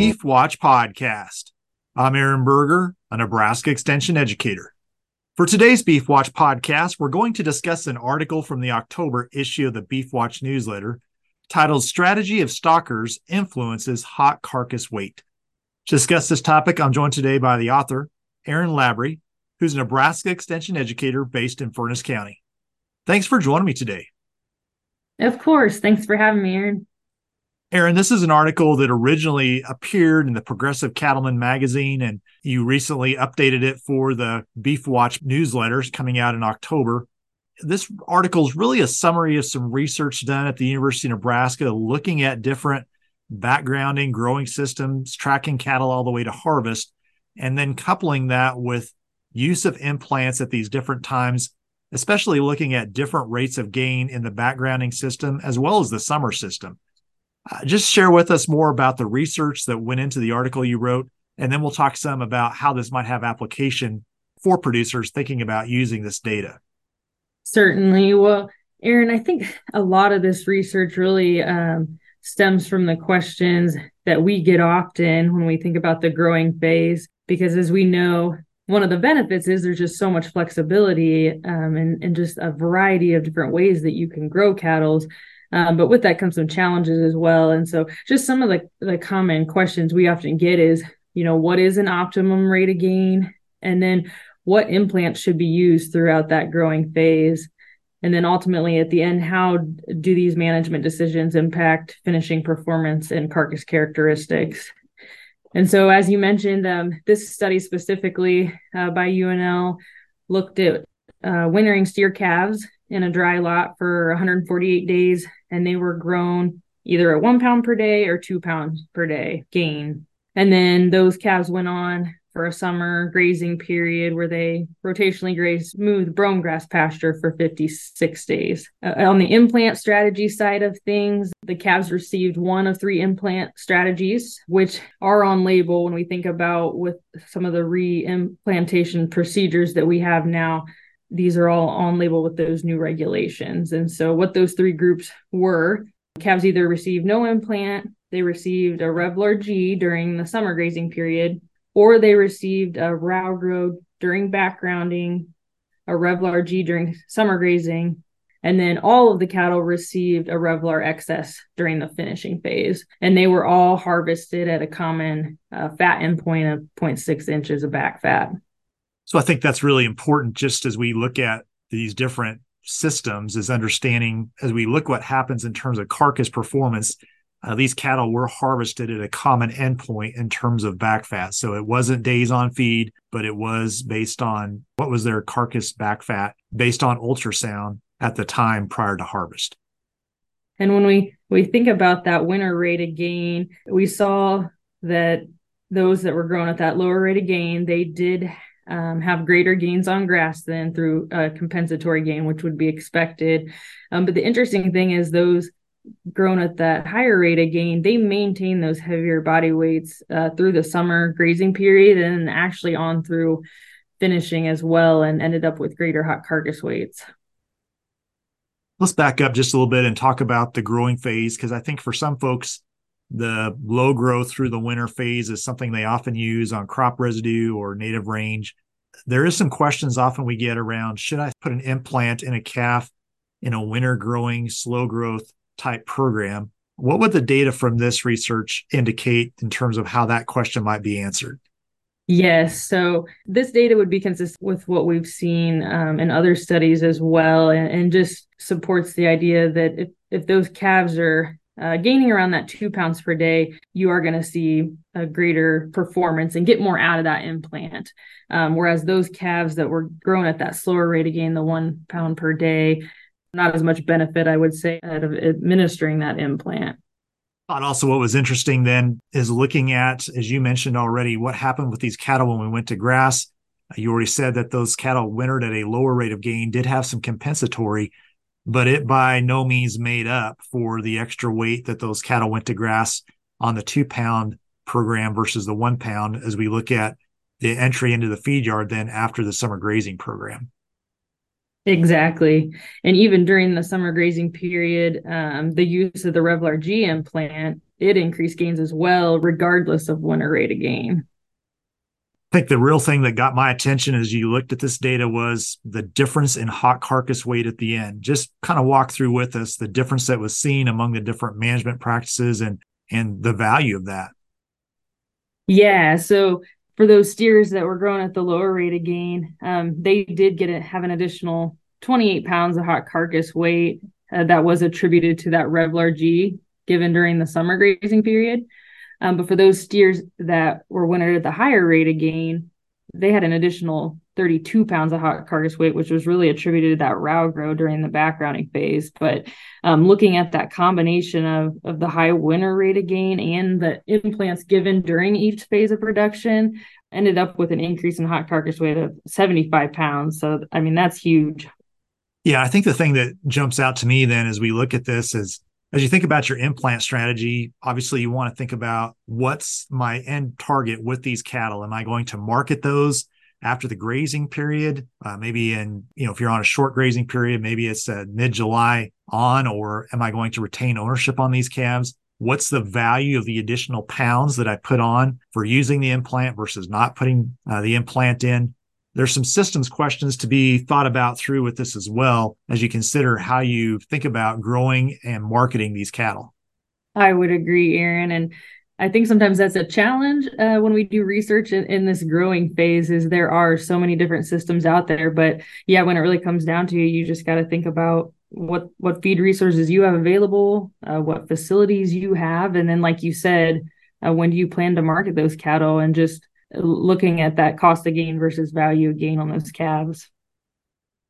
Beef Watch podcast. I'm Aaron Berger, a Nebraska Extension educator. For today's Beef Watch podcast, we're going to discuss an article from the October issue of the Beef Watch newsletter titled Strategy of Stockers Influences Hot Carcass Weight. To discuss this topic, I'm joined today by the author, Erin Laborie, who's a Nebraska Extension educator based in Furnas County. Thanks for joining me today. Of course. Thanks for having me, Aaron. Aaron, this is an article that originally appeared in the Progressive Cattleman magazine, and you recently updated it for the Beef Watch newsletters coming out in October. This article is really a summary of some research done at the University of Nebraska looking at different backgrounding, growing systems, tracking cattle all the way to harvest, and then coupling that with use of implants at these different times, especially looking at different rates of gain in the backgrounding system as well as the summer system. Uh, just share with us more about the research that went into the article you wrote, and then we'll talk some about how this might have application for producers thinking about using this data. Certainly. Well, Aaron, I think a lot of this research really um, stems from the questions that we get often when we think about the growing phase, because as we know, one of the benefits is there's just so much flexibility um, and, and just a variety of different ways that you can grow cattle um, but with that comes some challenges as well. And so, just some of the, the common questions we often get is, you know, what is an optimum rate of gain? And then, what implants should be used throughout that growing phase? And then ultimately at the end, how do these management decisions impact finishing performance and carcass characteristics? And so, as you mentioned, um, this study specifically uh, by UNL looked at uh, wintering steer calves in a dry lot for 148 days, and they were grown either at one pound per day or two pounds per day gain. And then those calves went on for a summer grazing period where they rotationally grazed smooth brome grass pasture for 56 days. Uh, on the implant strategy side of things, the calves received one of three implant strategies, which are on label when we think about with some of the reimplantation procedures that we have now these are all on label with those new regulations. And so, what those three groups were calves either received no implant, they received a Revalor G during the summer grazing period, or they received a Ralgro during backgrounding, a Revalor G during summer grazing, and then all of the cattle received a Revalor XS during the finishing phase. And they were all harvested at a common uh, fat endpoint of 0.6 inches of back fat. So I think that's really important just as we look at these different systems is understanding as we look what happens in terms of carcass performance uh, these cattle were harvested at a common endpoint in terms of back fat. So it wasn't days on feed but it was based on what was their carcass back fat based on ultrasound at the time prior to harvest. And when we we think about that winter rate of gain we saw that those that were grown at that lower rate of gain they did um, have greater gains on grass than through a compensatory gain, which would be expected. Um, but the interesting thing is those grown at that higher rate of gain, they maintain those heavier body weights uh, through the summer grazing period and actually on through finishing as well and ended up with greater hot carcass weights. Let's back up just a little bit and talk about the growing phase because I think for some folks, the low growth through the winter phase is something they often use on crop residue or native range. There is some questions often we get around should I put an implant in a calf in a winter growing, slow growth type program? What would the data from this research indicate in terms of how that question might be answered? Yes. So this data would be consistent with what we've seen um, in other studies as well, and, and, just supports the idea that if, if those calves are uh, gaining around that two pounds per day, you are going to see a greater performance and get more out of that implant. Um, whereas those calves that were grown at that slower rate of gain, the one pound per day, not as much benefit, I would say, out of administering that implant. And also, what was interesting then is looking at, as you mentioned already, what happened with these cattle when we went to grass. You already said that those cattle wintered at a lower rate of gain, did have some compensatory but it by no means made up for the extra weight that those cattle went to grass on the two pound program versus the one pound as we look at the entry into the feed yard then after the summer grazing program. Exactly. And even during the summer grazing period, um, the use of the Revalor G implant, it increased gains as well, regardless of winter rate of gain. I think the real thing that got my attention as you looked at this data was the difference in hot carcass weight at the end. Just kind of walk through with us the difference that was seen among the different management practices and and the value of that. Yeah, so for those steers that were growing at the lower rate of gain, um, they did get it have an additional 28 pounds of hot carcass weight uh, that was attributed to that Revalor G given during the summer grazing period. Um, but for those steers that were wintered at the higher rate of gain, they had an additional 32 pounds of hot carcass weight, which was really attributed to that Ralgro during the backgrounding phase. But um, looking at that combination of, of the high winter rate of gain and the implants given during each phase of production, ended up with an increase in hot carcass weight of 75 pounds. So, I mean, that's huge. Yeah, I think the thing that jumps out to me then as we look at this is as you think about your implant strategy, obviously you want to think about what's my end target with these cattle. Am I going to market those after the grazing period? Uh, maybe in, you know, if you're on a short grazing period, maybe it's uh, mid July on, or am I going to retain ownership on these calves? What's the value of the additional pounds that I put on for using the implant versus not putting uh, the implant in? There's some systems questions to be thought about through with this as well as you consider how you think about growing and marketing these cattle. I would agree, Aaron. And I think sometimes that's a challenge uh, when we do research in, in, this growing phase is there are so many different systems out there. But yeah, when it really comes down to you, you just got to think about what what feed resources you have available, uh, what facilities you have, and then like you said, uh, when do you plan to market those cattle and just looking at that cost of gain versus value of gain on those calves.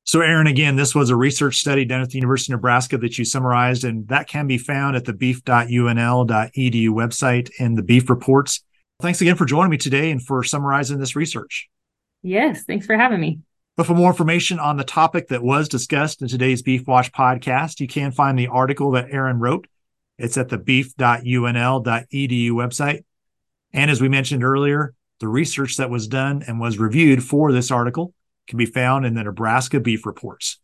So, Aaron, again, this was a research study done at the University of Nebraska that you summarized, and that can be found at the beef.unl.edu website in the beef reports. Thanks again for joining me today and for summarizing this research. Yes, thanks for having me. But for more information on the topic that was discussed in today's Beef Watch podcast, you can find the article that Aaron wrote. It's at the beef.unl.edu website. And as we mentioned earlier, the research that was done and was reviewed for this article can be found in the Nebraska Beef Reports.